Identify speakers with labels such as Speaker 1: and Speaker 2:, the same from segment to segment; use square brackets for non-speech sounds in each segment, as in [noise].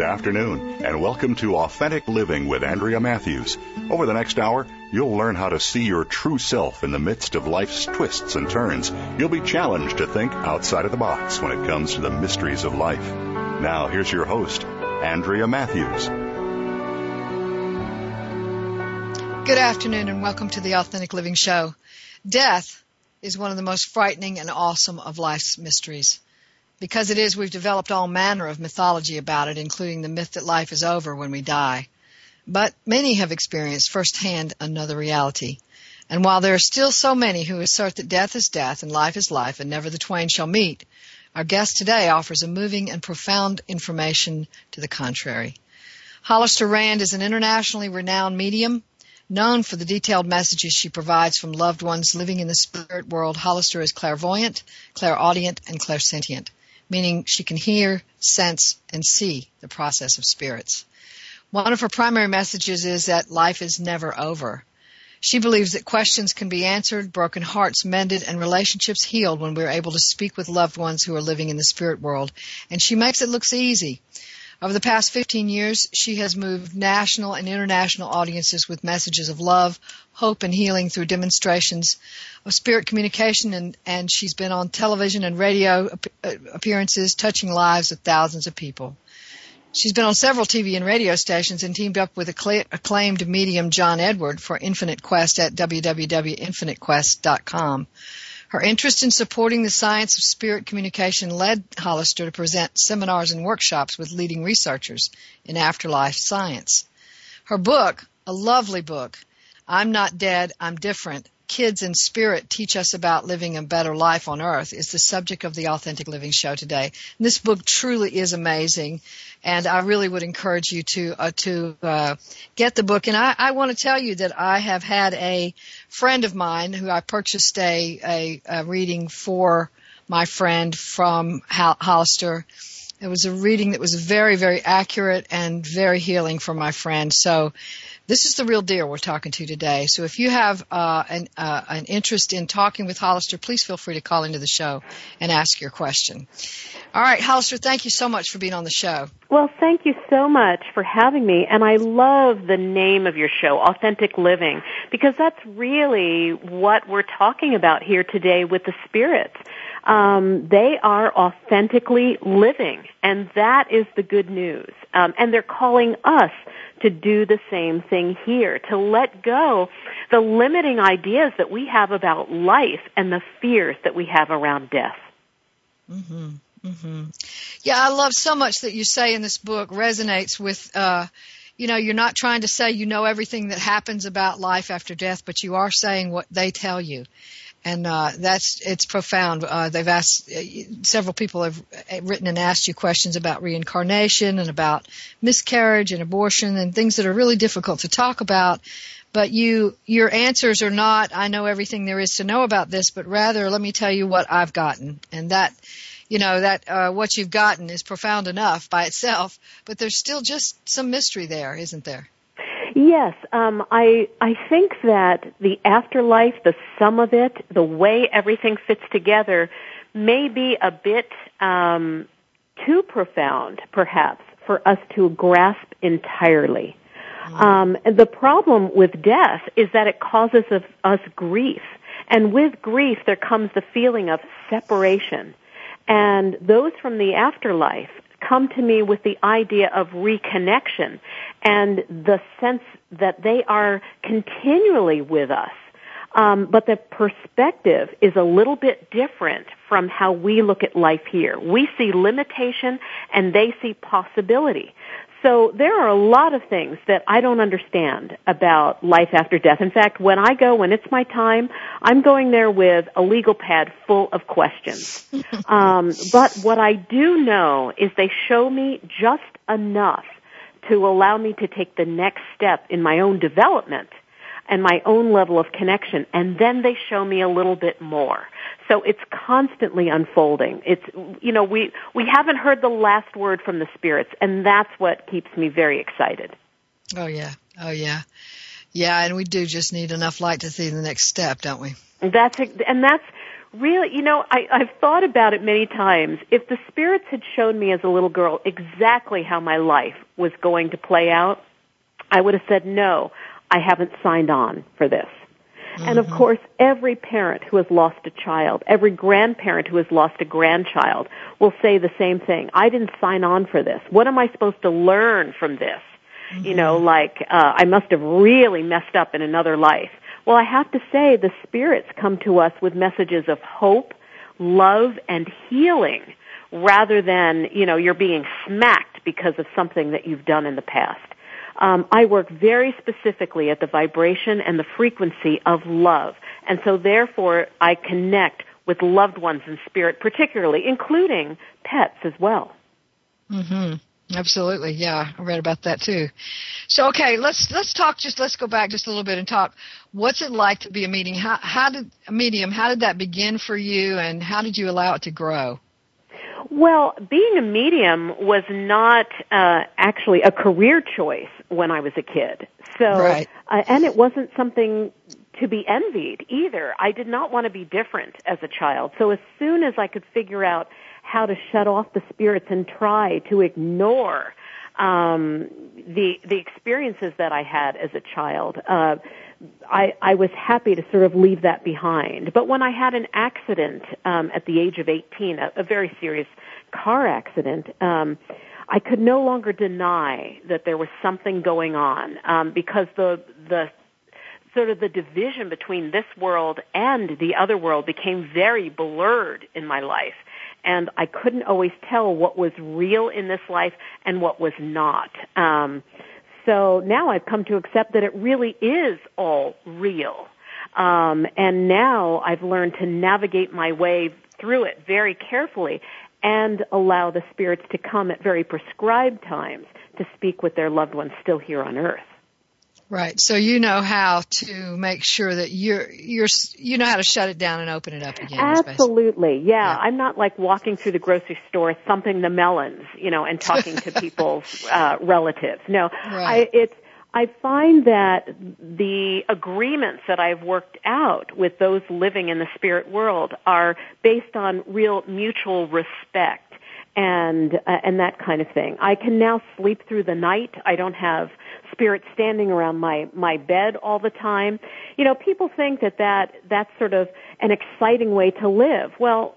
Speaker 1: Good afternoon, and welcome to Authentic Living with Andrea Matthews. Over the next hour, you'll learn how to see your true self in the midst of life's twists and turns. You'll be challenged to think outside of the box when it comes to the mysteries of life. Now, here's your host, Andrea Matthews.
Speaker 2: Good afternoon, and welcome to the Authentic Living Show. Death is one of the most frightening and awesome of life's mysteries. Because it is, we've developed all manner of mythology about it, including the myth that life is over when we die. But many have experienced firsthand another reality. And while there are still so many who assert that death is death and life is life and never the twain shall meet, our guest today offers a moving and profound information to the contrary. Hollister Rand is an internationally renowned medium. Known for the detailed messages she provides from loved ones living in the spirit world, Hollister is clairvoyant, clairaudient, and clairsentient meaning she can hear, sense, and see the process of spirits. One of her primary messages is that life is never over. She believes that questions can be answered, broken hearts mended, and relationships healed when we're able to speak with loved ones who are living in the spirit world. And she makes it look easy. Over the past 15 years, she has moved national and international audiences with messages of love, hope, and healing through demonstrations of spirit communication, and, and she's been on television and radio uh, appearances, touching lives of thousands of people. She's been on several TV and radio stations and teamed up with acclaimed medium John Edward for Infinite Quest at www.infinitequest.com. Her interest in supporting the science of spirit communication led Hollister to present seminars and workshops with leading researchers in afterlife science. Her book, a lovely book, I'm Not Dead, I'm Different, Kids in Spirit Teach Us About Living a Better Life on Earth is the subject of the Authentic Living Show today. And this book truly is amazing, and I really would encourage you to uh, to uh, get the book. And I, I want to tell you that I have had a friend of mine who I purchased a, a, a reading for my friend from Hollister. It was a reading that was very, very accurate and very healing for my friend. So this is the real deal we're talking to today. So if you have uh, an, uh, an interest in talking with Hollister, please feel free to call into the show and ask your question. All right, Hollister, thank you so much for being on the show.
Speaker 3: Well, thank you so much for having me. And I love the name of your show, Authentic Living, because that's really what we're talking about here today with the spirits. Um, they are authentically living, and that is the good news. Um, and they're calling us to do the same thing here, to let go the limiting ideas that we have about life and the fears that we have around death.
Speaker 2: Mm-hmm. Mm-hmm. Yeah, I love so much that you say in this book resonates with, uh, you know, you're not trying to say you know everything that happens about life after death, but you are saying what they tell you and uh, that's it's profound. Uh, they've asked uh, several people have uh, written and asked you questions about reincarnation and about miscarriage and abortion and things that are really difficult to talk about. But you, your answers are not, I know everything there is to know about this, but rather, let me tell you what I've gotten, and that, you know, that uh, what you've gotten is profound enough by itself. But there's still just some mystery there, isn't there?
Speaker 3: Yes, um, I I think that the afterlife, the sum of it, the way everything fits together, may be a bit um, too profound, perhaps, for us to grasp entirely. Mm-hmm. Um, the problem with death is that it causes of, us grief, and with grief there comes the feeling of separation. And those from the afterlife come to me with the idea of reconnection and the sense that they are continually with us. Um, but the perspective is a little bit different from how we look at life here. We see limitation and they see possibility. So there are a lot of things that I don't understand about life after death. In fact, when I go, when it's my time, I'm going there with a legal pad full of questions. [laughs] um, but what I do know is they show me just enough to allow me to take the next step in my own development and my own level of connection. And then they show me a little bit more. So it's constantly unfolding. It's, you know, we, we haven't heard the last word from the spirits and that's what keeps me very excited.
Speaker 2: Oh yeah. Oh yeah. Yeah. And we do just need enough light to see the next step, don't we?
Speaker 3: That's, and that's, really, you know, I, I've thought about it many times. If the spirits had shown me as a little girl exactly how my life was going to play out, I would have said, no, I haven't signed on for this. Mm-hmm. And of mm-hmm. course, every parent who has lost a child, every grandparent who has lost a grandchild will say the same thing. I didn't sign on for this. What am I supposed to learn from this? Mm-hmm. You know, like, uh, I must have really messed up in another life. Well, I have to say the spirits come to us with messages of hope, love, and healing rather than, you know, you're being smacked because of something that you've done in the past. Um, I work very specifically at the vibration and the frequency of love. And so therefore I connect with loved ones in spirit particularly, including pets as well.
Speaker 2: Mm-hmm. Absolutely. Yeah, I read about that too. So okay, let's let's talk just let's go back just a little bit and talk what's it like to be a medium? How how did a medium how did that begin for you and how did you allow it to grow?
Speaker 3: Well, being a medium was not uh, actually a career choice when I was a kid. So,
Speaker 2: right.
Speaker 3: uh, and it wasn't something to be envied either. I did not want to be different as a child. So as soon as I could figure out how to shut off the spirits and try to ignore um, the the experiences that I had as a child. Uh, I, I was happy to sort of leave that behind. But when I had an accident um, at the age of 18, a, a very serious car accident, um, I could no longer deny that there was something going on um, because the the sort of the division between this world and the other world became very blurred in my life and I couldn't always tell what was real in this life and what was not. Um, so now I've come to accept that it really is all real. Um, and now I've learned to navigate my way through it very carefully and allow the spirits to come at very prescribed times to speak with their loved ones still here on earth.
Speaker 2: Right. So you know how to make sure that you're you're you know how to shut it down and open it up again.
Speaker 3: Absolutely. Yeah. yeah. I'm not like walking through the grocery store thumping the melons, you know, and talking to [laughs] people's uh relatives. No.
Speaker 2: Right.
Speaker 3: I it's I find that the agreements that I've worked out with those living in the spirit world are based on real mutual respect and uh, and that kind of thing. I can now sleep through the night. I don't have spirit standing around my my bed all the time. You know, people think that that that's sort of an exciting way to live. Well,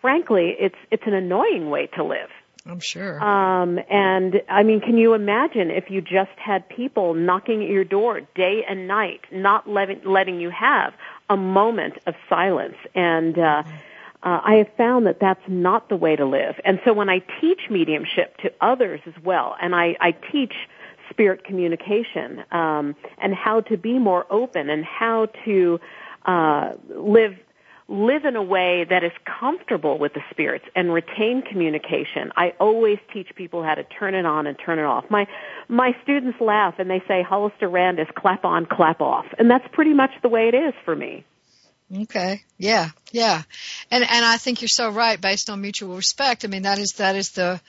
Speaker 3: frankly, it's it's an annoying way to live.
Speaker 2: I'm sure.
Speaker 3: Um, and I mean, can you imagine if you just had people knocking at your door day and night, not letting letting you have a moment of silence? And uh, uh, I have found that that's not the way to live. And so when I teach mediumship to others as well, and I, I teach spirit communication um, and how to be more open and how to uh, live live in a way that is comfortable with the spirits and retain communication. I always teach people how to turn it on and turn it off. My my students laugh and they say Hollister Rand is clap on, clap off. And that's pretty much the way it is for me.
Speaker 2: Okay. Yeah. Yeah. And and I think you're so right based on mutual respect. I mean that is that is the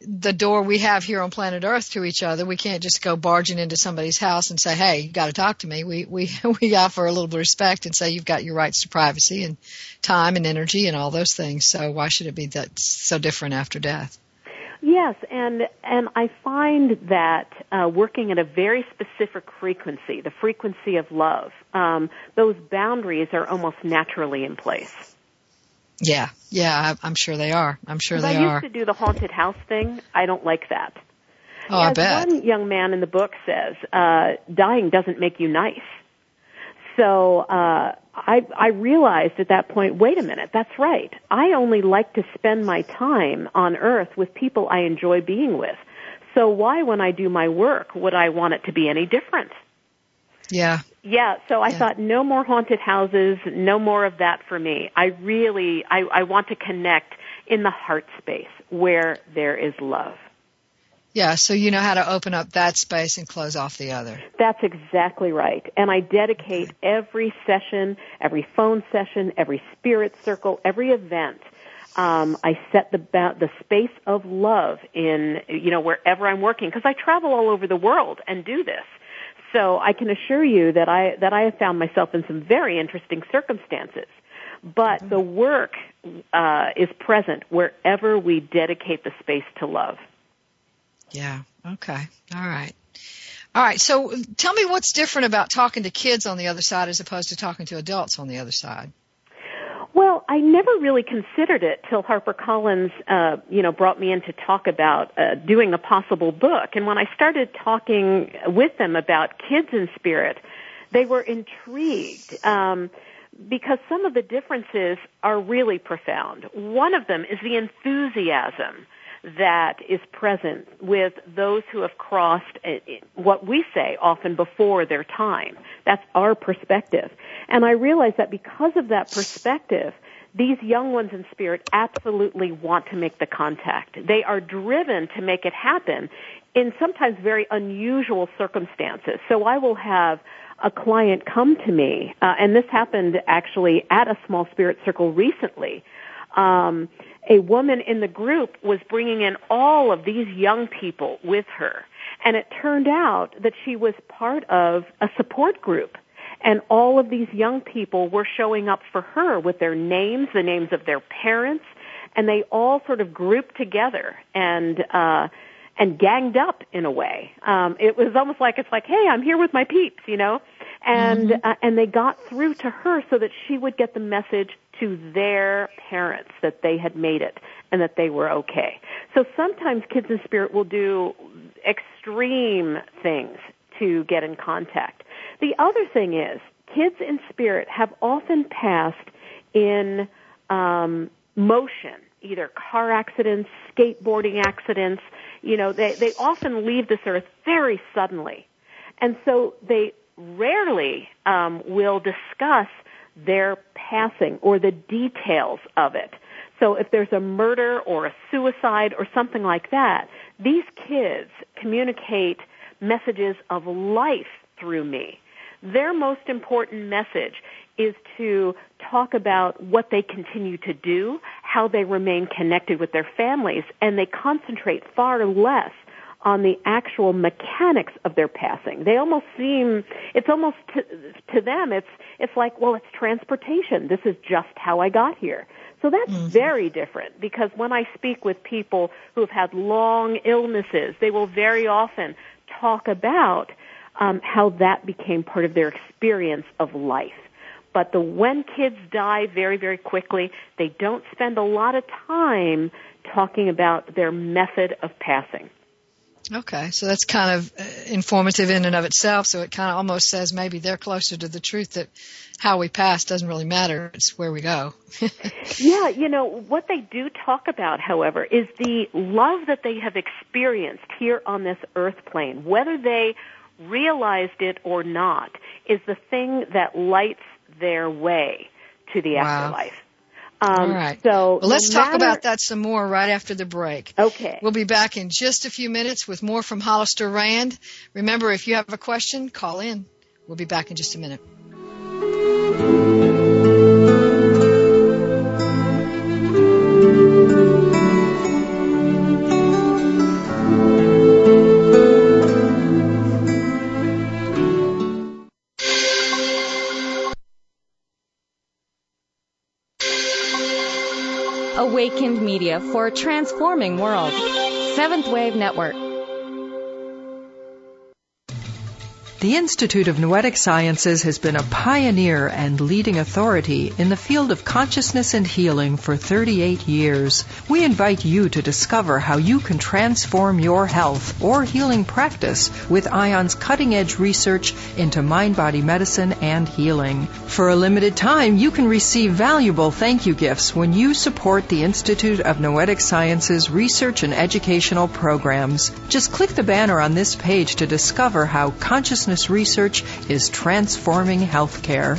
Speaker 2: the door we have here on planet Earth to each other. We can't just go barging into somebody's house and say, "Hey, you got to talk to me." We we [laughs] we offer a little respect and say you've got your rights to privacy and time and energy and all those things. So why should it be that so different after death?
Speaker 3: Yes, and and I find that uh, working at a very specific frequency, the frequency of love, um, those boundaries are almost naturally in place.
Speaker 2: Yeah, yeah, I'm sure they are. I'm sure they
Speaker 3: I
Speaker 2: are.
Speaker 3: I used to do the haunted house thing. I don't like that.
Speaker 2: Oh,
Speaker 3: As
Speaker 2: I bet.
Speaker 3: one young man in the book says, uh, dying doesn't make you nice. So uh, I, I realized at that point, wait a minute, that's right. I only like to spend my time on Earth with people I enjoy being with. So why, when I do my work, would I want it to be any different?
Speaker 2: Yeah.
Speaker 3: Yeah, so I
Speaker 2: Yeah.
Speaker 3: thought no more haunted houses, no more of that for me. I really, I, I want to connect in the heart space where there is love.
Speaker 2: Yeah, so you know how to open up that space and close off the other.
Speaker 3: That's exactly right. And I dedicate every session, every phone session, every spirit circle, every event. Um, I set the ba- the space of love in you know wherever I'm working because I travel all over the world and do this. So I can assure you that I that I have found myself in some very interesting circumstances. But the work uh, is present wherever we dedicate the space to love.
Speaker 2: Yeah. Okay. All right. All right. So tell me what's different about talking to kids on the other side as opposed to talking to adults on the other side.
Speaker 3: Well, I never really considered it till HarperCollins, uh, you know, brought me in to talk about uh, doing a possible book. And when I started talking with them about kids in spirit, they were intrigued um, because some of the differences are really profound. One of them is the enthusiasm that is present with those who have crossed uh, what we say often before their time. That's our perspective. And I realize that because of that perspective, these young ones in spirit absolutely want to make the contact. They are driven to make it happen in sometimes very unusual circumstances. So I will have a client come to me, uh, and this happened actually at a small spirit circle recently. Um, a woman in the group was bringing in all of these young people with her, and it turned out that she was part of a support group. And all of these young people were showing up for her with their names, the names of their parents, and they all sort of grouped together and uh, and ganged up in a way. Um, it was almost like it's like, hey, I'm here with my peeps, you know, and uh, and they got through to her so that she would get the message to their parents that they had made it and that they were okay. So sometimes kids in spirit will do extreme things to get in contact. The other thing is, kids in spirit have often passed in um, motion, either car accidents, skateboarding accidents. You know, they, they often leave this earth very suddenly. And so they rarely um, will discuss their passing or the details of it. So if there's a murder or a suicide or something like that, these kids communicate messages of life through me. Their most important message is to talk about what they continue to do, how they remain connected with their families, and they concentrate far less on the actual mechanics of their passing. They almost seem, it's almost to, to them, it's, it's like, well, it's transportation. This is just how I got here. So that's
Speaker 2: Mm-hmm.
Speaker 3: very different because when I speak with people who have had long illnesses, they will very often talk about um, how that became part of their experience of life. But the when kids die very, very quickly, they don't spend a lot of time talking about their method of passing.
Speaker 2: Okay, so that's kind of uh, informative in and of itself. So it kind of almost says maybe they're closer to the truth that how we pass doesn't really matter. It's where we go. [laughs]
Speaker 3: Yeah, you know, what they do talk about, however, is the love that they have experienced here on this earth plane, whether they realized it or not, is the thing that lights their way to the
Speaker 2: Wow.
Speaker 3: afterlife.
Speaker 2: All
Speaker 3: Um,
Speaker 2: right.
Speaker 3: So
Speaker 2: Well, let's
Speaker 3: no
Speaker 2: talk about that some more right after the break.
Speaker 3: Okay.
Speaker 2: We'll be back in just a few minutes with more from Hollister Rand. Remember, if you have a question, call in. We'll be back in just a minute.
Speaker 4: For a transforming world. Seventh Wave Network.
Speaker 5: The Institute of Noetic Sciences has been a pioneer and leading authority in the field of consciousness and healing for 38 years. We invite you to discover how you can transform your health or healing practice with IONS' cutting edge research into mind body medicine and healing. For a limited time, you can receive valuable thank you gifts when you support the Institute of Noetic Sciences research and educational programs. Just click the banner on this page to discover how consciousness consciousness research is transforming healthcare.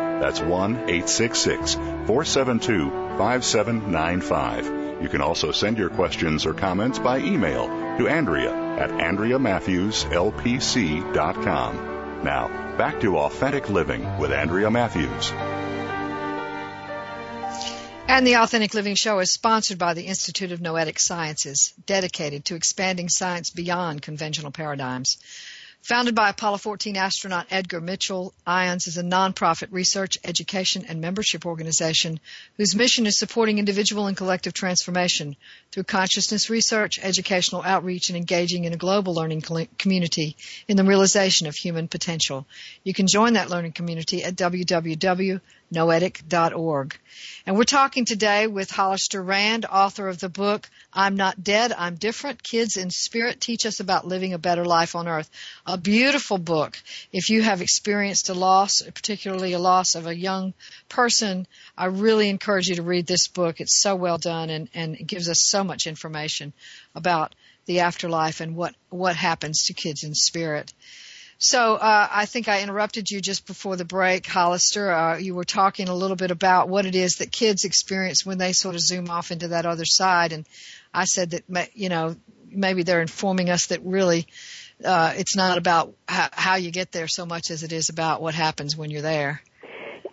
Speaker 1: That's 1 866 472 5795. You can also send your questions or comments by email to Andrea at AndreaMatthewsLPC.com. Now, back to Authentic Living with Andrea Matthews.
Speaker 2: And the Authentic Living Show is sponsored by the Institute of Noetic Sciences, dedicated to expanding science beyond conventional paradigms. Founded by Apollo 14 astronaut Edgar Mitchell, IONS is a nonprofit research, education, and membership organization whose mission is supporting individual and collective transformation through consciousness research, educational outreach, and engaging in a global learning community in the realization of human potential. You can join that learning community at www noetic.org. And we're talking today with Hollister Rand, author of the book, I'm Not Dead, I'm Different. Kids in Spirit Teach Us About Living a Better Life on Earth. A beautiful book. If you have experienced a loss, particularly a loss of a young person, I really encourage you to read this book. It's so well done and, and it gives us so much information about the afterlife and what, what happens to kids in spirit. So uh, I think I interrupted you just before the break, Hollister. Uh, you were talking a little bit about what it is that kids experience when they sort of zoom off into that other side, and I said that you know maybe they're informing us that really uh, it's not about how, how you get there so much as it is about what happens when you're there.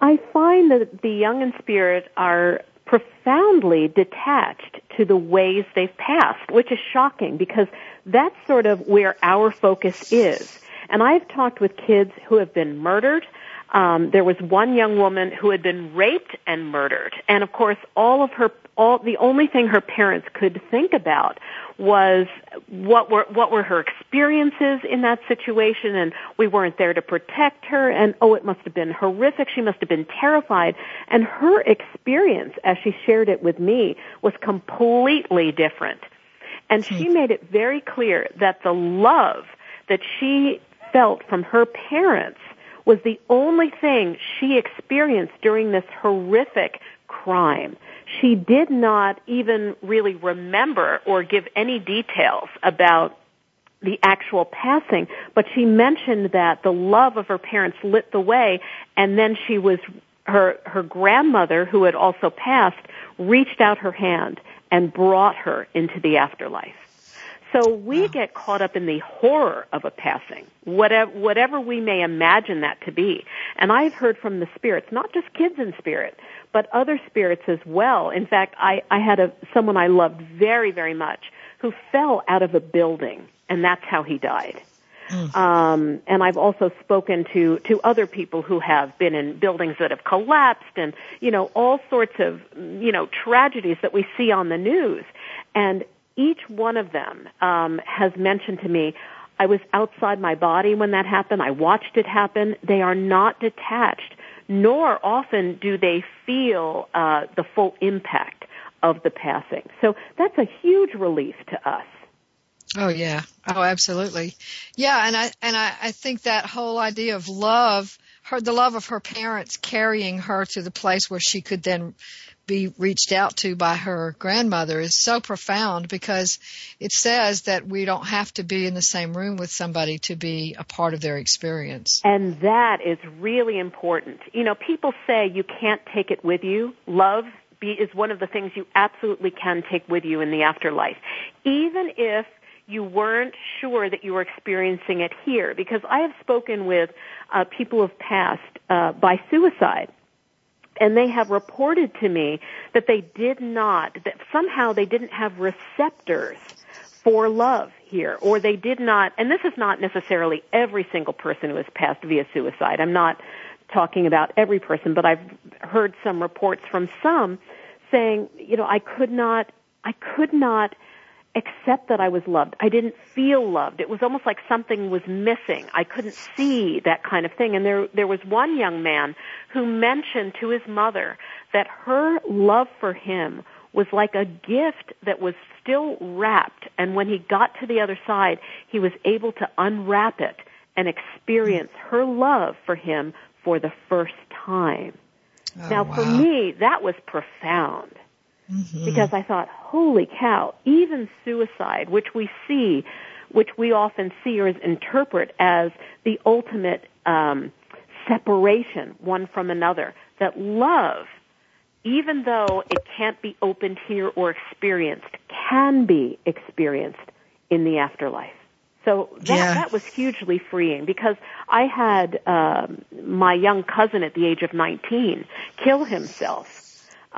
Speaker 3: I find that the young in spirit are profoundly detached to the ways they've passed, which is shocking because that's sort of where our focus is and I've talked with kids who have been murdered. Um, there was one young woman who had been raped and murdered, and of course, all of her, all the only thing her parents could think about was what were what were her experiences in that situation, and we weren't there to protect her, and oh, it must have been horrific. She must have been terrified, and her experience, as she shared it with me, was completely different. And she made it very clear that the love that she felt from her parents was the only thing she experienced during this horrific crime. She did not even really remember or give any details about the actual passing, but she mentioned that the love of her parents lit the way and then she was her her grandmother who had also passed reached out her hand and brought her into the afterlife. So we wow. get caught up in the horror of a passing, whatever, whatever we may imagine that to be. And I've heard from the spirits, not just kids in spirit, but other spirits as well. In fact, I, I had a, someone I loved very, very much who fell out of a building and that's how he died. Mm. Um, and I've also spoken to to other people who have been in buildings that have collapsed, and you know all sorts of you know tragedies that we see on the news. And each one of them um, has mentioned to me, I was outside my body when that happened. I watched it happen. They are not detached, nor often do they feel uh, the full impact of the passing. So that's a huge relief to us.
Speaker 2: Oh yeah. Oh, absolutely. Yeah, and I and I, I think that whole idea of love, her the love of her parents carrying her to the place where she could then be reached out to by her grandmother is so profound because it says that we don't have to be in the same room with somebody to be a part of their experience.
Speaker 3: And that is really important. You know, people say you can't take it with you. Love be, is one of the things you absolutely can take with you in the afterlife. Even if you weren't sure that you were experiencing it here, because I have spoken with uh, people who've passed uh, by suicide and they have reported to me that they did not, that somehow they didn't have receptors for love here, or they did not, and this is not necessarily every single person who has passed via suicide. I'm not talking about every person, but I've heard some reports from some saying, you know, I could not, I could not accept that I was loved. I didn't feel loved. It was almost like something was missing. I couldn't see that kind of thing. And there, there was one young man who mentioned to his mother that her love for him was like a gift that was still wrapped. And when he got to the other side, he was able to unwrap it and experience hmm. her love for him for the first time.
Speaker 2: Oh,
Speaker 3: now,
Speaker 2: wow.
Speaker 3: for me, that was profound
Speaker 2: Mm-hmm.
Speaker 3: because I thought, holy cow, even suicide, which we see, which we often see or interpret as the ultimate um, separation one from another, that love, even though it can't be opened here or experienced, can be experienced in the afterlife. So that,
Speaker 2: Yeah.
Speaker 3: that was hugely freeing because I had um, my young cousin at the age of 19 kill himself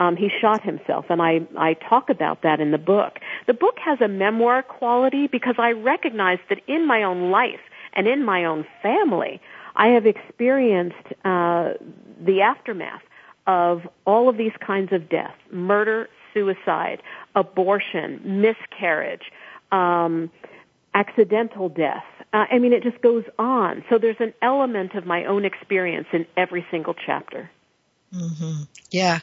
Speaker 3: um, he shot himself, and I I talk about that in the book. The book has a memoir quality because I recognize that in my own life and in my own family, I have experienced uh, the aftermath of all of these kinds of death: murder, suicide, abortion, miscarriage. Um, accidental death. Uh, I mean, it just goes on. So there's an element of my own experience in every single chapter.
Speaker 2: Hmm Yeah,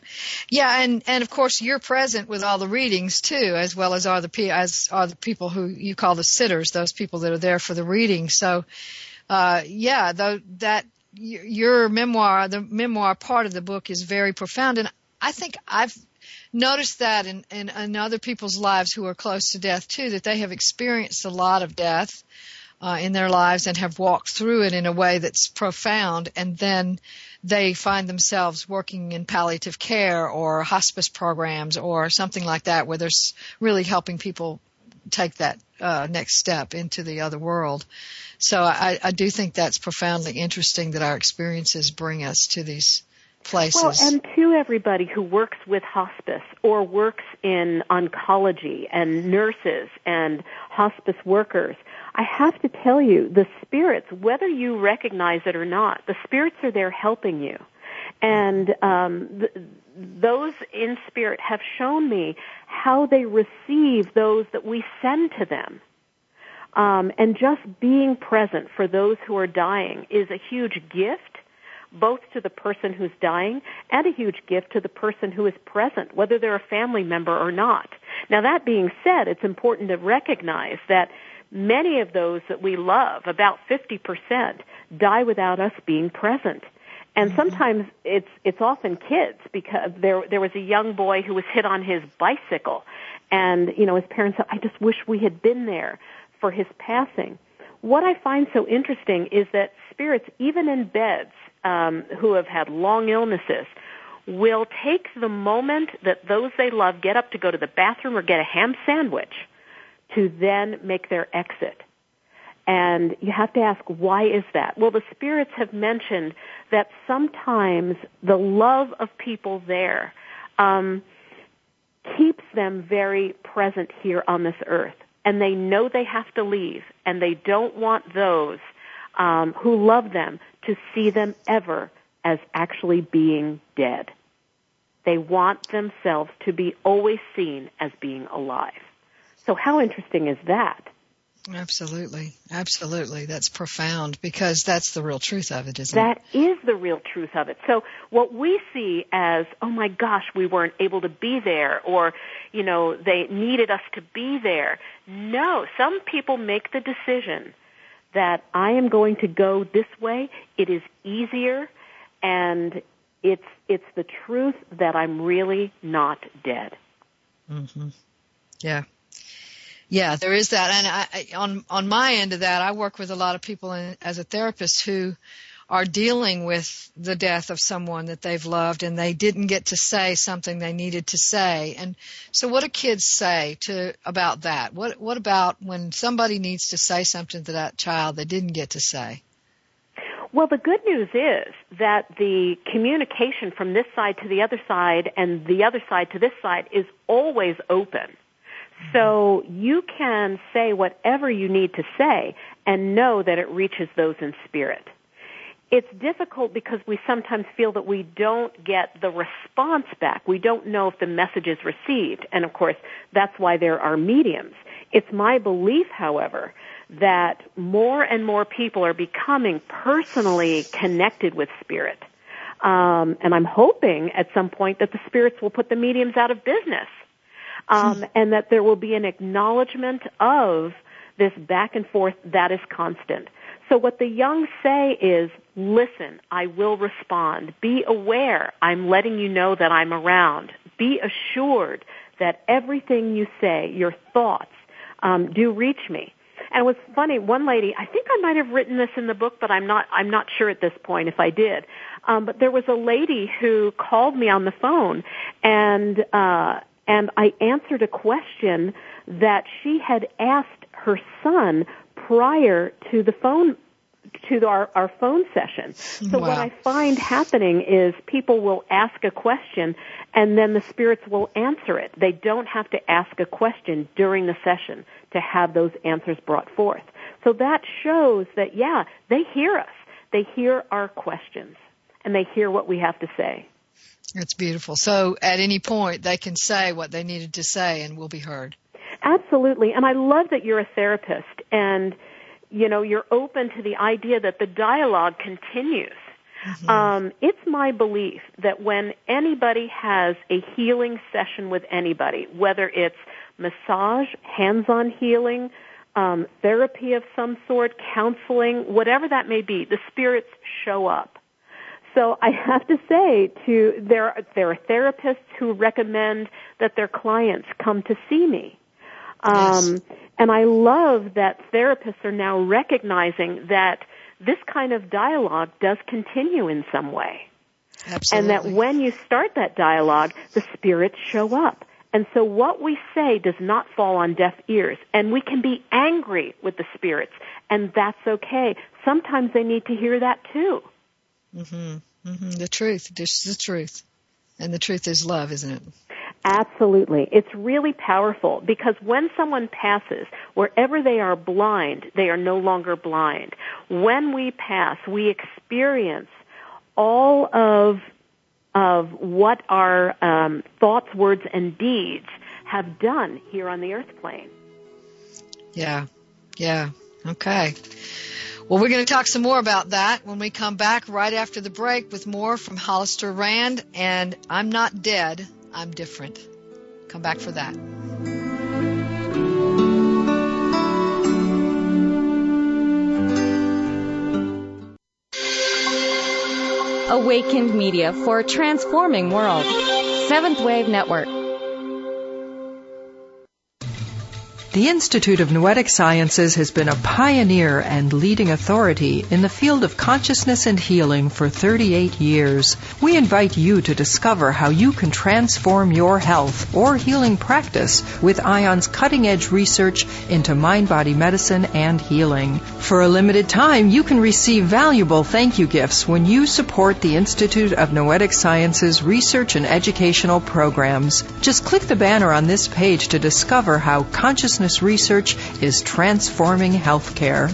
Speaker 2: yeah, and and of course you're present with all the readings too, as well as are the as are the people who you call the sitters, those people that are there for the reading. So, uh, yeah, though that your memoir, the memoir part of the book is very profound, and I think I've noticed that in, in in other people's lives who are close to death too, that they have experienced a lot of death. Uh, in their lives and have walked through it in a way that's profound and then they find themselves working in palliative care or hospice programs or something like that where they're really helping people take that uh, next step into the other world. So I, I do think that's profoundly interesting that our experiences bring us to these places.
Speaker 3: Well, and to everybody who works with hospice or works in oncology and nurses and hospice workers, I have to tell you, the spirits, whether you recognize it or not, the spirits are there helping you. And um, th- those in spirit have shown me how they receive those that we send to them. Um, and just being present for those who are dying is a huge gift, both to the person who's dying and a huge gift to the person who is present, whether they're a family member or not. Now that being said, it's important to recognize that many of those that we love, about 50%, die without us being present. And sometimes it's it's often kids because there there was a young boy who was hit on his bicycle and you know his parents said I just wish we had been there for his passing. What I find so interesting is that spirits even in beds um who have had long illnesses will take the moment that those they love get up to go to the bathroom or get a ham sandwich to then make their exit. And you have to ask, why is that? Well, the spirits have mentioned that sometimes the love of people there um, keeps them very present here on this earth. And they know they have to leave, and they don't want those um, who love them to see them ever as actually being dead. They want themselves to be always seen as being alive. So how interesting is that?
Speaker 2: Absolutely. Absolutely. That's profound because that's the real truth of it, isn't
Speaker 3: that it? That is the real truth of it. So what we see as, oh my gosh, we weren't able to be there or, you know, they needed us to be there. No, some people make the decision that I am going to go this way. It is easier and it's, it's the truth that I'm really not dead.
Speaker 2: Mm-hmm. Yeah. Yeah, there is that, and I, on on my end of that, I work with a lot of people in, as a therapist who are dealing with the death of someone that they've loved and they didn't get to say something they needed to say. And so what do kids say to about that? What what about when somebody needs to say something to that child they didn't get to say?
Speaker 3: Well, the good news is that the communication from this side to the other side and the other side to this side is always open. So you can say whatever you need to say and know that it reaches those in spirit. It's difficult because we sometimes feel that we don't get the response back. We don't know if the message is received. And of course, that's why there are mediums. It's my belief, however, that more and more people are becoming personally connected with spirit. Um, and I'm hoping at some point that the spirits will put the mediums out of business um, [laughs] and that there will be an acknowledgement of this back and forth that is constant. So what the young say is, listen, I will respond. Be aware. I'm letting you know that I'm around. Be assured that everything you say, your thoughts, um, do reach me. And it was funny. One lady, I think I might have written this in the book, but I'm not. I'm not sure at this point if I did. Um, but there was a lady who called me on the phone, and uh, and I answered a question that she had asked her son prior to the phone to our, our phone session. So wow. what I find happening is people will ask a question and then the spirits will answer it. They don't have to ask a question during the session to have those answers brought forth. So that shows that yeah, they hear us. They hear our questions and they hear what we have to say.
Speaker 2: That's beautiful. So at any point they can say what they needed to say and will be heard.
Speaker 3: Absolutely. And I love that you're a therapist and you know, you're open to the idea that the dialogue continues. Mm-hmm. Um, it's my belief that when anybody has a healing session with anybody, whether it's massage, hands-on healing, um, therapy of some sort, counseling, whatever that may be, the spirits show up. So I have to say to there there are therapists who recommend that their clients come to see me. Um, yes. and I love that therapists are now recognizing that this kind of dialogue does continue in some way.
Speaker 2: Absolutely.
Speaker 3: And that when you start that dialogue, the spirits show up. And so what we say does not fall on deaf ears. And we can be angry with the spirits, and that's okay. Sometimes they need to hear that too.
Speaker 2: Mm-hmm. Mm-hmm. The truth. This is the truth. And the truth is love, isn't it?
Speaker 3: Absolutely. It's really powerful because when someone passes, wherever they are blind, they are no longer blind. When we pass, we experience all of of what our um, thoughts, words, and deeds have done here on the earth plane.
Speaker 2: Yeah, yeah. Okay. Well, we're going to talk some more about that when we come back right after the break with more from Hollister Rand and I'm Not Dead, I'm Different. Come back for that.
Speaker 4: Awakened Media for a transforming world. Seventh Wave Network.
Speaker 5: The Institute of Noetic Sciences has been a pioneer and leading authority in the field of consciousness and healing for 38 years. We invite you to discover how you can transform your health or healing practice with IONS' cutting edge research into mind body medicine and healing. For a limited time, you can receive valuable thank you gifts when you support the Institute of Noetic Sciences research and educational programs. Just click the banner on this page to discover how consciousness research is transforming healthcare.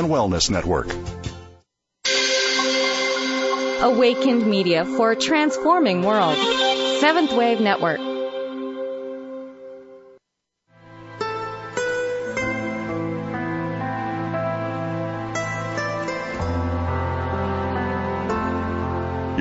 Speaker 1: and Wellness Network.
Speaker 4: Awakened Media for a transforming world. Seventh Wave Network.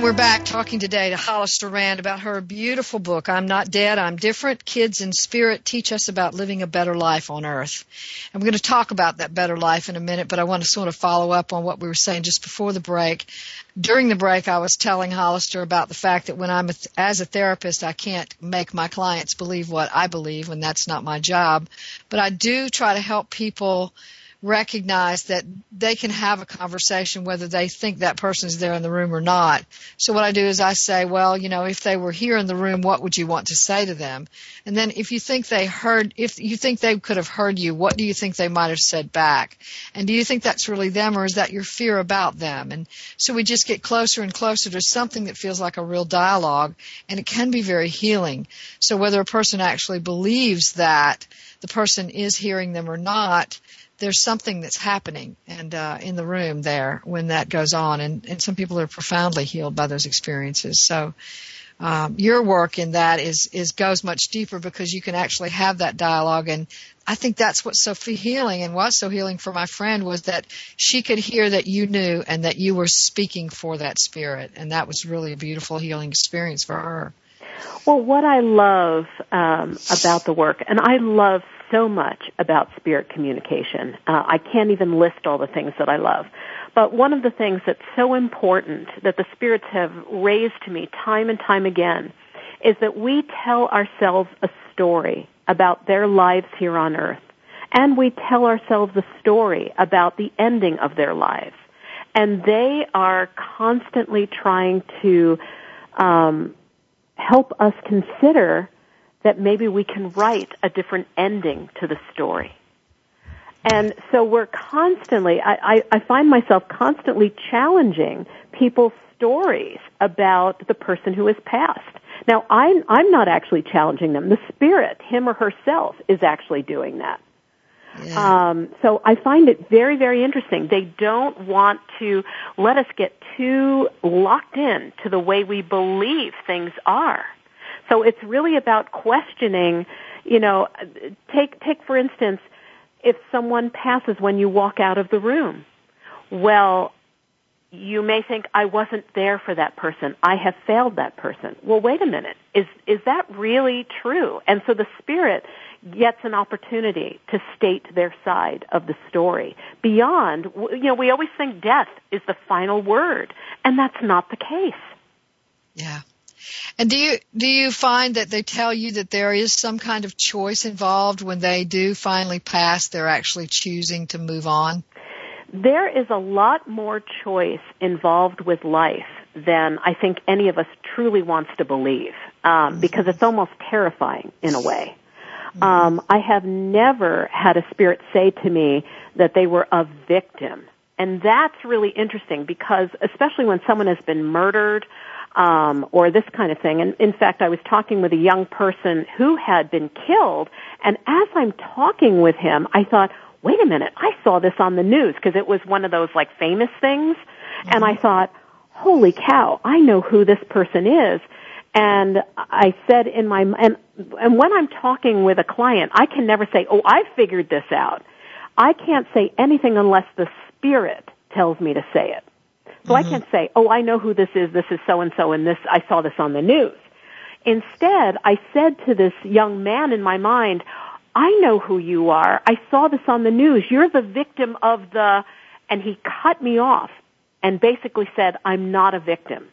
Speaker 2: And we're back talking today to Hollister Rand about her beautiful book, I'm Not Dead, I'm Different. Kids in Spirit teach us about living a better life on earth. And we're going to talk about that better life in a minute, but I want to sort of follow up on what we were saying just before the break. During the break, I was telling Hollister about the fact that when I'm a, as a therapist, I can't make my clients believe what I believe when that's not my job. But I do try to help people recognize that they can have a conversation whether they think that person is there in the room or not. So what I do is I say, well, you know, if they were here in the room, what would you want to say to them? And then if you think they heard, if you think they could have heard you, what do you think they might have said back? And do you think that's really them or is that your fear about them? And so we just get closer and closer to something that feels like a real dialogue and it can be very healing. So whether a person actually believes that the person is hearing them or not, there's something that's happening and uh, in the room there when that goes on, and, and some people are profoundly healed by those experiences. So. Um, your work in that is is goes much deeper because you can actually have that dialogue and I think that's what's so healing and was so healing for my friend was that she could hear that you knew and that you were speaking for that spirit and that was really a beautiful healing experience for her.
Speaker 3: Well, what I love um, about the work, and I love so much about spirit communication. Uh, I can't even list all the things that I love. But one of the things that's so important that the spirits have raised to me time and time again is that we tell ourselves a story about their lives here on earth. And we tell ourselves a story about the ending of their lives. And they are constantly trying to um, help us consider that maybe we can write a different ending to the story. And so we're constantly, I, I, I find myself constantly challenging people's stories about the person who has passed. Now, I'm, I'm not actually challenging them. The spirit, him or herself, is actually doing that. Yeah. Um, so I find it very, very interesting. They don't want to let us get too locked in to the way we believe things are. So it's really about questioning, you know, take, take for instance, if someone passes when you walk out of the room. Well, you may think I wasn't there for that person. I have failed that person. Well, wait a minute. Is is that really true? And so the spirit gets an opportunity to state their side of the story. Beyond, you know, we always think death is the final word, and that's not the case.
Speaker 2: Yeah. And do you do you find that they tell you that there is some kind of choice involved when they do finally pass? They're actually choosing to move on.
Speaker 3: There is a lot more choice involved with life than I think any of us truly wants to believe, um, because it's almost terrifying in a way. Mm-hmm. Um, I have never had a spirit say to me that they were a victim. And that's really interesting because especially when someone has been murdered um, or this kind of thing. And in fact, I was talking with a young person who had been killed, and as I'm talking with him, I thought, wait a minute, I saw this on the news because it was one of those like famous things, mm-hmm. and I thought, holy cow, I know who this person is. And I said in my, and, and when I'm talking with a client, I can never say, oh, I figured this out. I can't say anything unless the spirit tells me to say it. So mm-hmm. I can't say, oh, I know who this is, this is so and so, and this, I saw this on the news. Instead, I said to this young man in my mind, I know who you are. I saw this on the news. You're the victim of the, and he cut me off and basically said, I'm not a victim.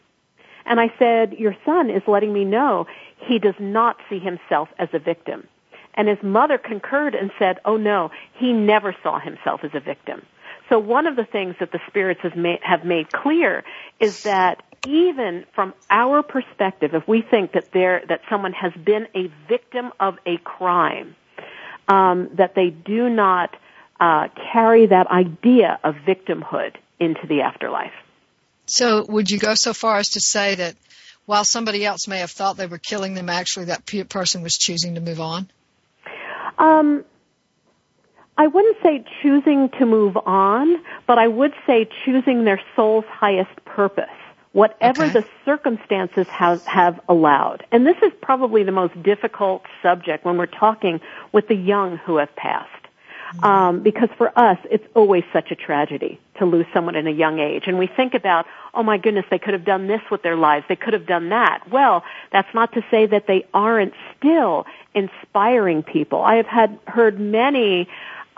Speaker 3: And I said, your son is letting me know he does not see himself as a victim. And his mother concurred and said, oh no, he never saw himself as a victim. So one of the things that the spirits have made, have made clear is that even from our perspective, if we think that there, that someone has been a victim of a crime, um, that they do not uh, carry that idea of victimhood into the afterlife.
Speaker 2: So, would you go so far as to say that while somebody else may have thought they were killing them, actually that person was choosing to move on?
Speaker 3: Um, I wouldn't say choosing to move on, but I would say choosing their soul's highest purpose, whatever okay. the circumstances have, have allowed. And this is probably the most difficult subject when we're talking with the young who have passed. Um, because for us, it's always such a tragedy to lose someone in a young age. And we think about, oh my goodness, they could have done this with their lives. They could have done that. Well, that's not to say that they aren't still inspiring people. I have had heard many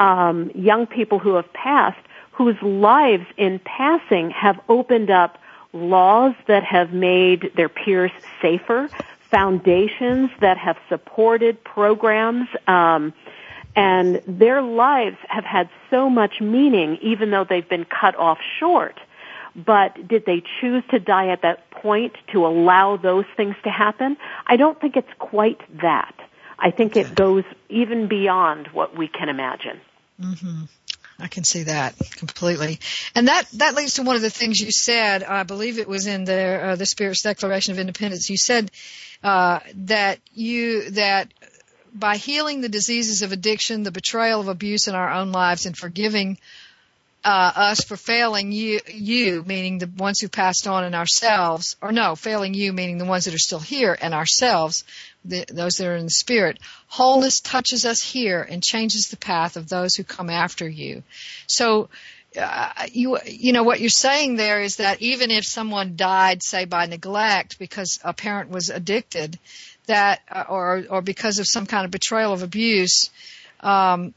Speaker 3: um, young people who have passed whose lives in passing have opened up laws that have made their peers safer, foundations that have supported programs, um, and their lives have had so much meaning even though they've been cut off short. But did they choose to die at that point to allow those things to happen? I don't think it's quite that. I think it goes even beyond what we can imagine.
Speaker 2: Mm-hmm. I can see that completely, and that that leads to one of the things you said. I believe it was in the uh, the Spirit's Declaration of Independence. You said uh, that you that by healing the diseases of addiction, the betrayal of abuse in our own lives, and forgiving uh, us for failing you, you, meaning the ones who passed on and ourselves, or no, failing you, meaning the ones that are still here and ourselves, the, those that are in the spirit. Wholeness touches us here and changes the path of those who come after you. So, uh, you you know what you're saying there is that even if someone died, say by neglect because a parent was addicted, that uh, or or because of some kind of betrayal of abuse, um,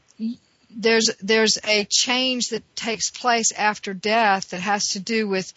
Speaker 2: there's there's a change that takes place after death that has to do with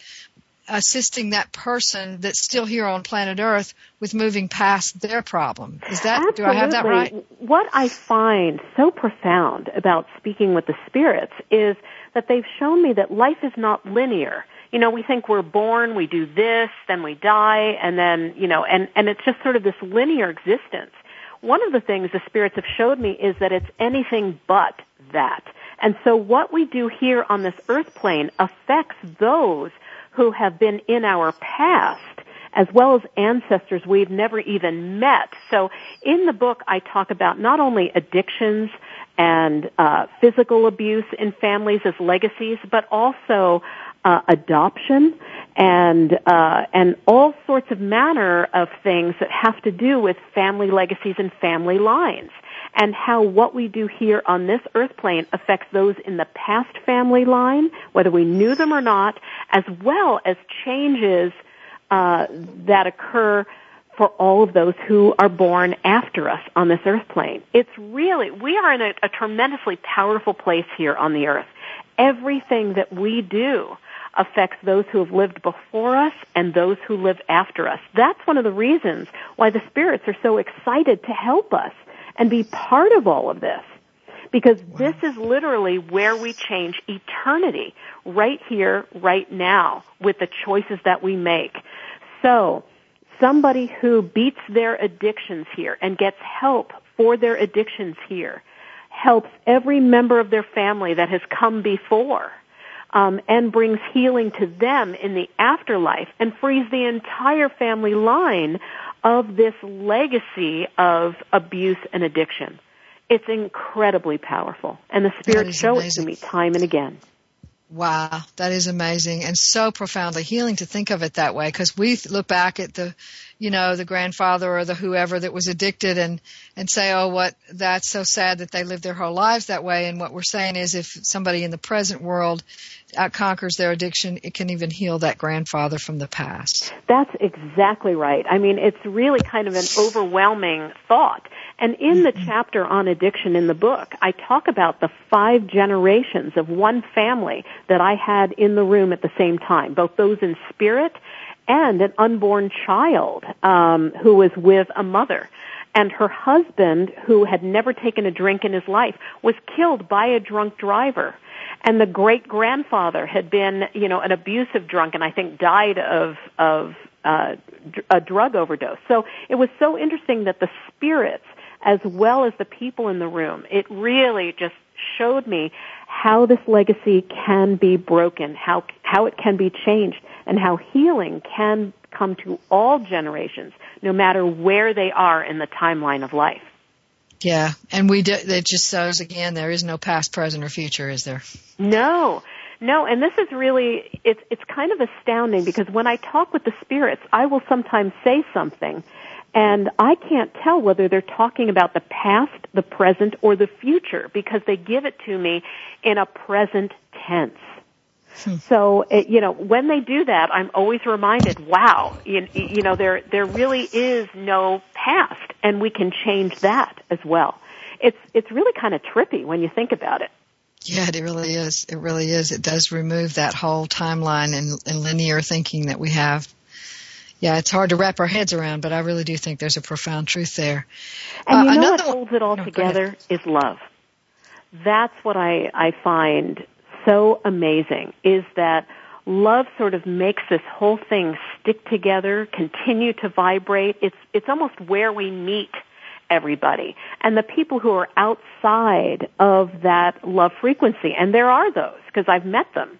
Speaker 2: assisting that person that's still here on planet Earth with moving past their problem. Is that
Speaker 3: Absolutely.
Speaker 2: do I have that right?
Speaker 3: What I find so profound about speaking with the spirits is that they've shown me that life is not linear. You know, we think we're born, we do this, then we die, and then, you know, and, and it's just sort of this linear existence. One of the things the spirits have showed me is that it's anything but that. And so what we do here on this earth plane affects those who have been in our past as well as ancestors we've never even met. So in the book I talk about not only addictions and uh, physical abuse in families as legacies, but also uh, adoption and uh, and all sorts of manner of things that have to do with family legacies and family lines and how what we do here on this earth plane affects those in the past family line, whether we knew them or not, as well as changes uh, that occur for all of those who are born after us on this earth plane. It's really, we are in a, a tremendously powerful place here on the earth. Everything that we do affects those who have lived before us and those who live after us. That's one of the reasons why the spirits are so excited to help us and be part of all of this. Because wow. this is literally where we change eternity, right here, right now, with the choices that we make. So, somebody who beats their addictions here and gets help for their addictions here helps every member of their family that has come before um, and brings healing to them in the afterlife and frees the entire family line of this legacy of abuse and addiction. It's incredibly powerful, and the spirits show amazing. it to me time and again.
Speaker 2: Wow, that is amazing and so profoundly healing to think of it that way because we look back at the, you know, the grandfather or the whoever that was addicted and, and say, oh, what, that's so sad that they lived their whole lives that way. And what we're saying is if somebody in the present world conquers their addiction, it can even heal that grandfather from the past.
Speaker 3: That's exactly right. I mean, it's really kind of an overwhelming thought. And in the chapter on addiction in the book, I talk about the five generations of one family that I had in the room at the same time, both those in spirit and an unborn child um, who was with a mother. And her husband, who had never taken a drink in his life, was killed by a drunk driver. And the great grandfather had been, you know, an abusive drunk, and I think died of of uh, a drug overdose. So it was so interesting that the spirits as well as the people in the room. It really just showed me how this legacy can be broken, how, how it can be changed, and how healing can come to all generations, no matter where they are in the timeline of life.
Speaker 2: Yeah, and we do, it just shows again there is no past, present, or future, is there?
Speaker 3: No, no, and this is really it's it's kind of astounding because when I talk with the spirits, I will sometimes say something and I can't tell whether they're talking about the past, the present, or the future because they give it to me in a present tense. Hmm. So, it, you know, when they do that, I'm always reminded, wow, you, you know, there, there really is no past and we can change that as well. It's, it's really kind of trippy when you think about it.
Speaker 2: Yeah, it really is. It really is. It does remove that whole timeline and, and linear thinking that we have yeah, it's hard to wrap our heads around, but I really do think there's a profound truth there.
Speaker 3: And uh, you know what holds it all no, together is love. That's what I, I find so amazing is that love sort of makes this whole thing stick together, continue to vibrate. It's, it's almost where we meet everybody. And the people who are outside of that love frequency, and there are those, because I've met them,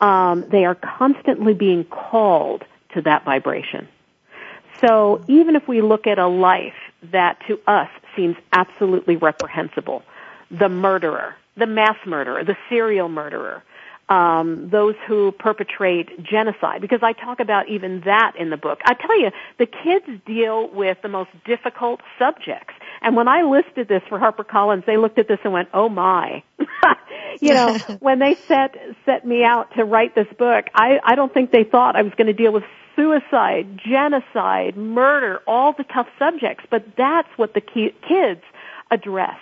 Speaker 3: um, they are constantly being called to that vibration. So even if we look at a life that to us seems absolutely reprehensible, the murderer, the mass murderer, the serial murderer, um, those who perpetrate genocide, because I talk about even that in the book. I tell you, the kids deal with the most difficult subjects. And when I listed this for HarperCollins, they looked at this and went, "Oh my!" [laughs] you know, [laughs] when they set set me out to write this book, I I don't think they thought I was going to deal with suicide, genocide, murder, all the tough subjects, but that's what the kids address.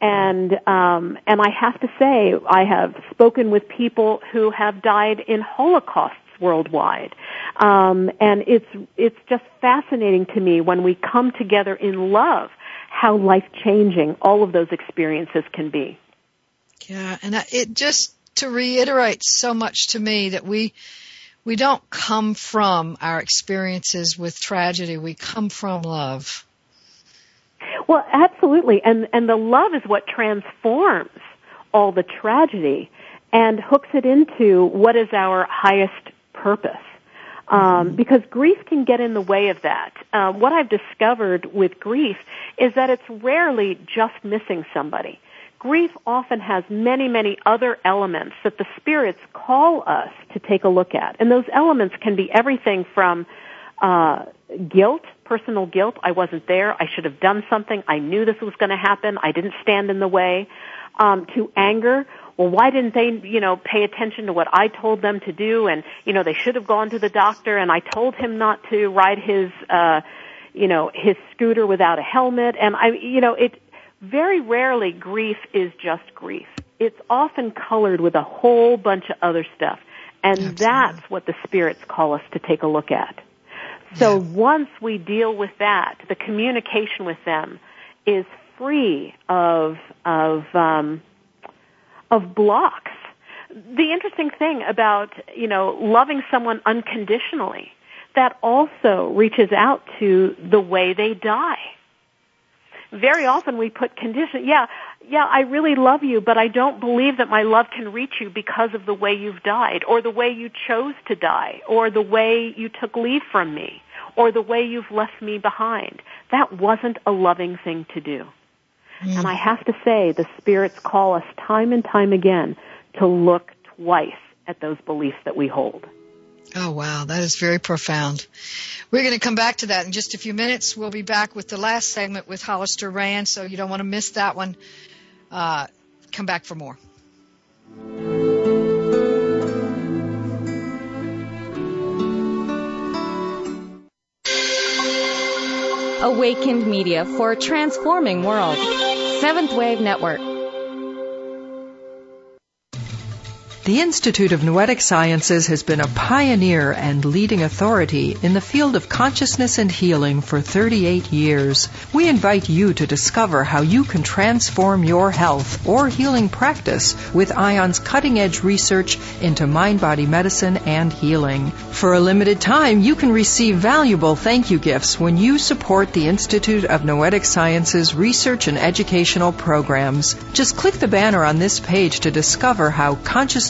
Speaker 3: And um, and I have to say, I have spoken with people who have died in Holocausts worldwide, um, and it's it's just fascinating to me when we come together in love, how life changing all of those experiences can be.
Speaker 2: Yeah, and I, it just to reiterate so much to me that we we don't come from our experiences with tragedy. We come from love.
Speaker 3: Well, absolutely. And, and the love is what transforms all the tragedy and hooks it into what is our highest purpose. Um, mm-hmm. because grief can get in the way of that. Uh, what I've discovered with grief is that it's rarely just missing somebody grief often has many, many other elements that the spirits call us to take a look at. And those elements can be everything from uh, guilt, personal guilt. I wasn't there. I should have done something. I knew this was going to happen. I didn't stand in the way. Um, to anger. Well, why didn't they, you know, pay attention to what I told them to do? And you know, they should have gone to the doctor. And I told him not to ride his, uh, you know, his scooter without a helmet. And I, you know, it very rarely grief is just grief. It's often colored with a whole bunch of other stuff. And Absolutely. that's what the spirits call us to take a look at. So yeah. once we deal with that, the communication with them is free of of um, of blocks. The interesting thing about you know loving someone unconditionally that also reaches out to the way they die very often we put condition, yeah, yeah, I really love you, but I don't believe that my love can reach you because of the way you've died, or the way you chose to die, or the way you took leave from me, or the way you've left me behind. That wasn't a loving thing to do. Mm. And I have to say, the spirits call us time and time again to look twice at those beliefs that we hold.
Speaker 2: Oh, wow. That is very profound. We're going to come back to that in just a few minutes. We'll be back with the last segment with Hollister Rand, so you don't want to miss that one. Uh, come back for more.
Speaker 4: Awakened Media for a transforming world. Seventh Wave Network.
Speaker 5: The Institute of Noetic Sciences has been a pioneer and leading authority in the field of consciousness and healing for 38 years. We invite you to discover how you can transform your health or healing practice with IONS' cutting edge research into mind body medicine and healing. For a limited time, you can receive valuable thank you gifts when you support the Institute of Noetic Sciences research and educational programs. Just click the banner on this page to discover how consciousness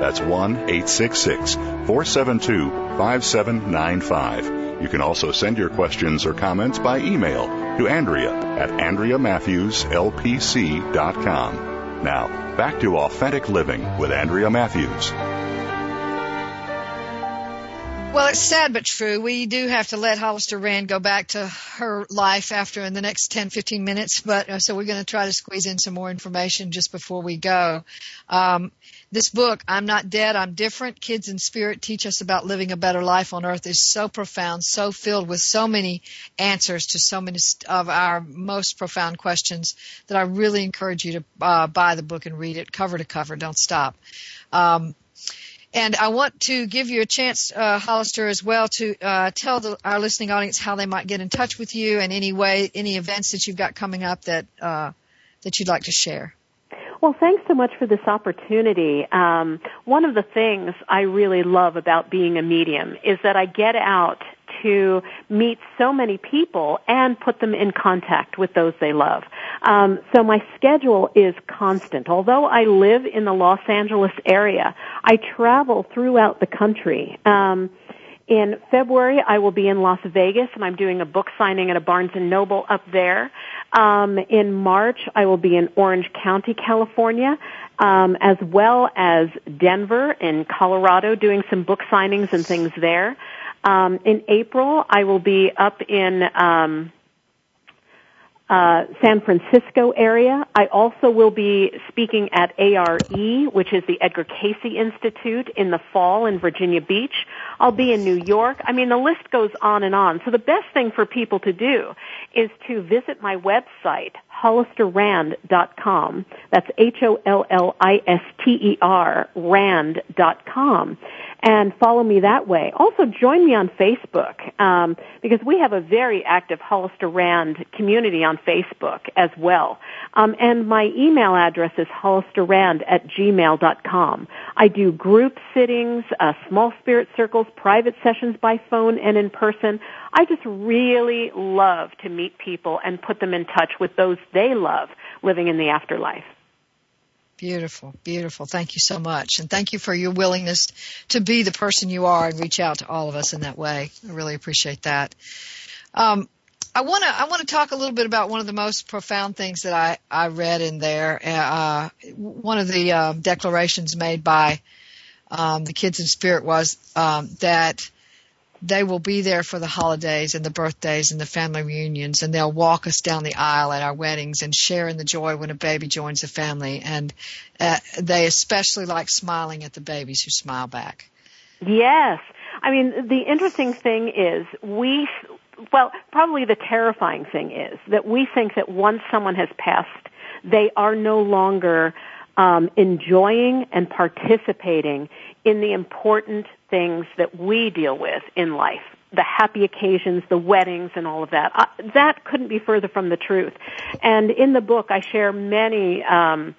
Speaker 1: That's 1 866 472 5795. You can also send your questions or comments by email to Andrea at AndreaMatthewsLPC.com. Now, back to Authentic Living with Andrea Matthews.
Speaker 2: Well, it's sad but true. We do have to let Hollister Rand go back to her life after in the next 10, 15 minutes, but uh, so we're going to try to squeeze in some more information just before we go. Um, this book, I'm Not Dead, I'm Different, Kids in Spirit Teach Us About Living a Better Life on Earth is so profound, so filled with so many answers to so many of our most profound questions that I really encourage you to uh, buy the book and read it cover to cover. Don't stop. Um, and I want to give you a chance, uh, Hollister, as well to uh, tell the, our listening audience how they might get in touch with you and any way, any events that you've got coming up that uh, that you'd like to share.
Speaker 3: Well, thanks so much for this opportunity. Um, one of the things I really love about being a medium is that I get out to meet so many people and put them in contact with those they love. Um, so my schedule is constant. Although I live in the Los Angeles area, I travel throughout the country. Um, in February, I will be in Las Vegas, and I'm doing a book signing at a Barnes and Noble up there. Um, in March, I will be in Orange County, California, um, as well as Denver in Colorado, doing some book signings and things there. Um, in April, I will be up in um, uh, San Francisco area. I also will be speaking at ARE, which is the Edgar Cayce Institute in the fall in Virginia Beach. I'll be in New York. I mean, the list goes on and on. So the best thing for people to do is to visit my website, hollisterrand.com. That's H-O-L-L-I-S-T-E-R, rand.com and follow me that way. Also join me on Facebook um, because we have a very active Hollister Rand community on Facebook as well. Um, and my email address is hollisterrand at gmail.com. I do group sittings, uh, small spirit circles, private sessions by phone and in person. I just really love to meet people and put them in touch with those they love living in the afterlife.
Speaker 2: Beautiful, beautiful. Thank you so much. And thank you for your willingness to be the person you are and reach out to all of us in that way. I really appreciate that. Um, I want to I want to talk a little bit about one of the most profound things that I I read in there. Uh, one of the uh, declarations made by um, the kids in spirit was um, that they will be there for the holidays and the birthdays and the family reunions and they'll walk us down the aisle at our weddings and share in the joy when a baby joins the family. And uh, they especially like smiling at the babies who smile back.
Speaker 3: Yes. I mean the interesting thing is we well probably the terrifying thing is that we think that once someone has passed they are no longer um, enjoying and participating in the important things that we deal with in life the happy occasions, the weddings, and all of that. Uh, that couldn't be further from the truth. And in the book, I share many, um,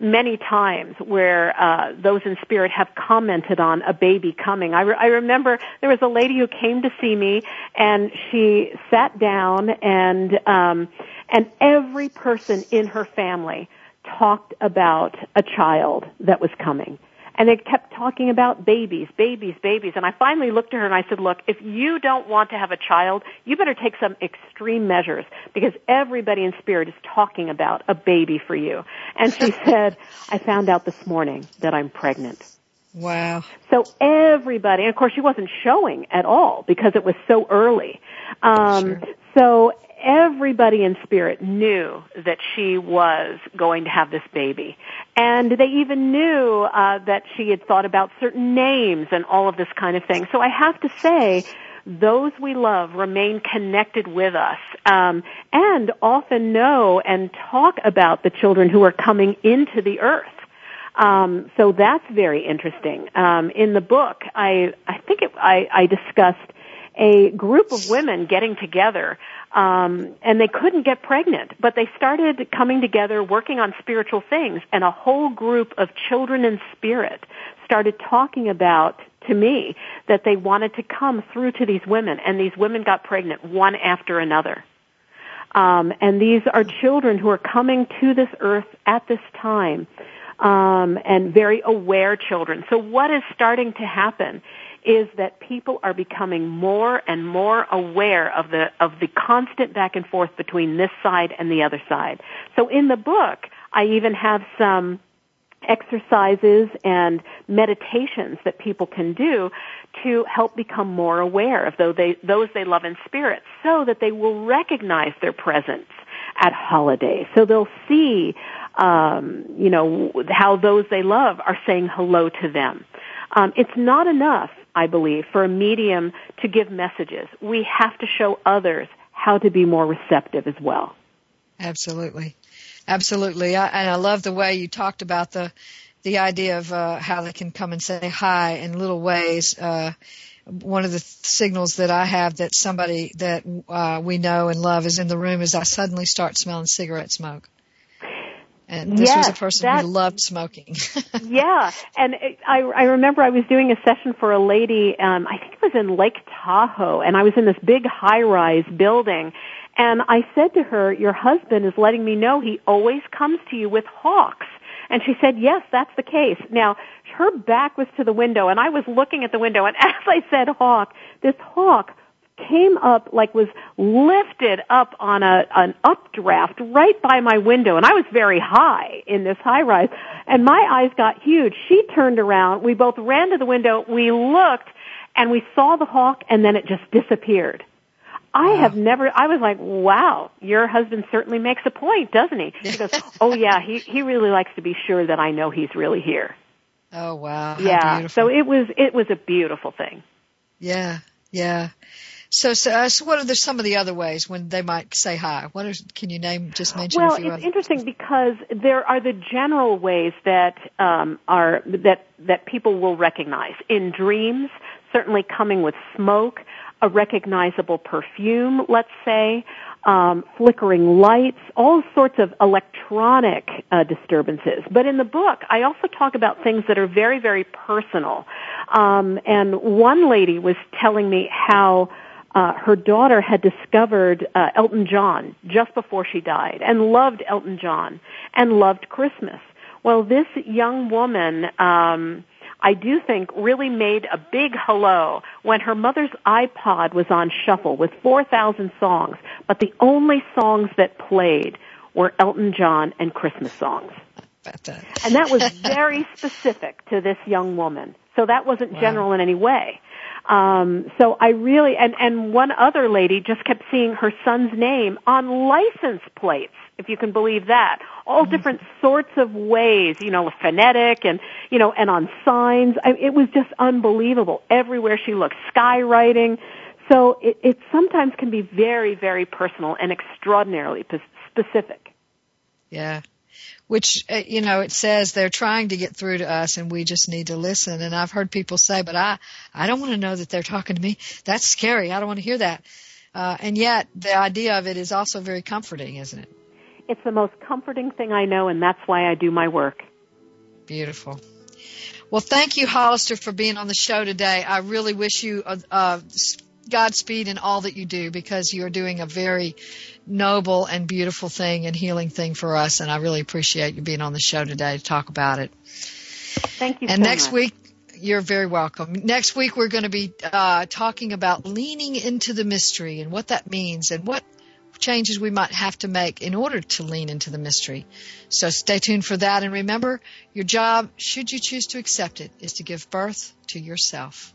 Speaker 3: many times where uh, those in spirit have commented on a baby coming. I, re- I remember there was a lady who came to see me, and she sat down, and um, and every person in her family talked about a child that was coming. And they kept talking about babies, babies, babies. And I finally looked at her and I said, look, if you don't want to have a child, you better take some extreme measures because everybody in spirit is talking about a baby for you. And she [laughs] said, I found out this morning that I'm pregnant.
Speaker 2: Wow.
Speaker 3: So everybody, and of course she wasn't showing at all because it was so early. Um, sure. So everybody in spirit knew that she was going to have this baby. And they even knew uh, that she had thought about certain names and all of this kind of thing. So I have to say, those we love remain connected with us um, and often know and talk about the children who are coming into the earth. Um, so that's very interesting. Um, in the book, I I think it, I, I discussed a group of women getting together um, and they couldn't get pregnant, but they started coming together, working on spiritual things, and a whole group of children in spirit started talking about to me that they wanted to come through to these women, and these women got pregnant one after another. Um, and these are children who are coming to this earth at this time, um, and very aware children. So what is starting to happen is that people are becoming more and more aware of the of the constant back and forth between this side and the other side. So in the book, I even have some exercises and meditations that people can do to help become more aware of those they, love in spirit so that they will recognize their presence at holidays. So they'll see, um, you know, how those they love are saying hello to them. Um, it's not enough I believe, for a medium to give messages. We have to show others how to be more receptive as well.
Speaker 2: Absolutely. Absolutely. I, and I love the way you talked about the, the idea of, uh, how they can come and say hi in little ways. Uh, one of the signals that I have that somebody that uh, we know and love is in the room is I suddenly start smelling cigarette smoke. And this
Speaker 3: yes,
Speaker 2: was a person who loved smoking. [laughs]
Speaker 3: yeah, and it, I, I remember I was doing a session for a lady. Um, I think it was in Lake Tahoe, and I was in this big high-rise building. And I said to her, "Your husband is letting me know he always comes to you with hawks." And she said, "Yes, that's the case." Now, her back was to the window, and I was looking at the window. And [laughs] as I said, "Hawk," this hawk came up like was lifted up on a an updraft right by my window and I was very high in this high rise and my eyes got huge. She turned around, we both ran to the window, we looked and we saw the hawk and then it just disappeared. I have never, I was like, wow, your husband certainly makes a point, doesn't he? He goes, oh yeah, he, he really likes to be sure that I know he's really here.
Speaker 2: Oh wow.
Speaker 3: yeah.
Speaker 2: Beautiful.
Speaker 3: So it was, it was a beautiful thing.
Speaker 2: Yeah. Yeah. So, so, uh, so what are the, some of the other ways when they might say hi? What are, can you name, just mention
Speaker 3: well,
Speaker 2: a few
Speaker 3: it's interesting because there are the general ways that, um, are, that, that people will recognize. In dreams, certainly coming with smoke, a recognizable perfume, let's say, um, flickering lights, all sorts of electronic uh, disturbances. But in the book, I also talk about things that are very, very personal. Um, and one lady was telling me how uh, her daughter had discovered uh, Elton John just before she died and loved Elton John and loved Christmas. Well, this young woman, um, I do think really made a big hello when her mother's iPod was on shuffle with 4,000 songs, but the only songs that played were Elton John and Christmas songs. And that was [laughs] very specific to this young woman. So that wasn't
Speaker 2: Wow.
Speaker 3: general in any way. Um, so I really, and, and one other lady just kept seeing her son's name on license plates, if you can believe that. All different sorts of ways, you know, phonetic and, you know, and on signs. I, it was just unbelievable. Everywhere she looked, skywriting. So it, it sometimes can be very, very personal and extraordinarily p- specific.
Speaker 2: Yeah. Which, uh, you know, it says they're trying to get through to us and we just need to listen. And I've heard people say, but I, I don't want to know that they're talking to me. That's scary. I don't want to hear that. Uh, and yet the idea of it is also very comforting, isn't it?
Speaker 3: It's the most comforting thing I know and that's why I do my work.
Speaker 2: Beautiful. Well, thank you, Hollister, for being on the show today. I really wish you uh, uh, Godspeed in all that you do because you are doing a very noble and beautiful thing and healing thing for us. And I really appreciate you being on the show today to talk about it.
Speaker 3: Thank you
Speaker 2: And
Speaker 3: so
Speaker 2: next
Speaker 3: much.
Speaker 2: week, you're very welcome. Next week, we're going to be uh, talking about leaning into the mystery and what that means and what changes we might have to make in order to lean into the mystery. So stay tuned for that. And remember, your job, should you choose to accept it, is to give birth to yourself.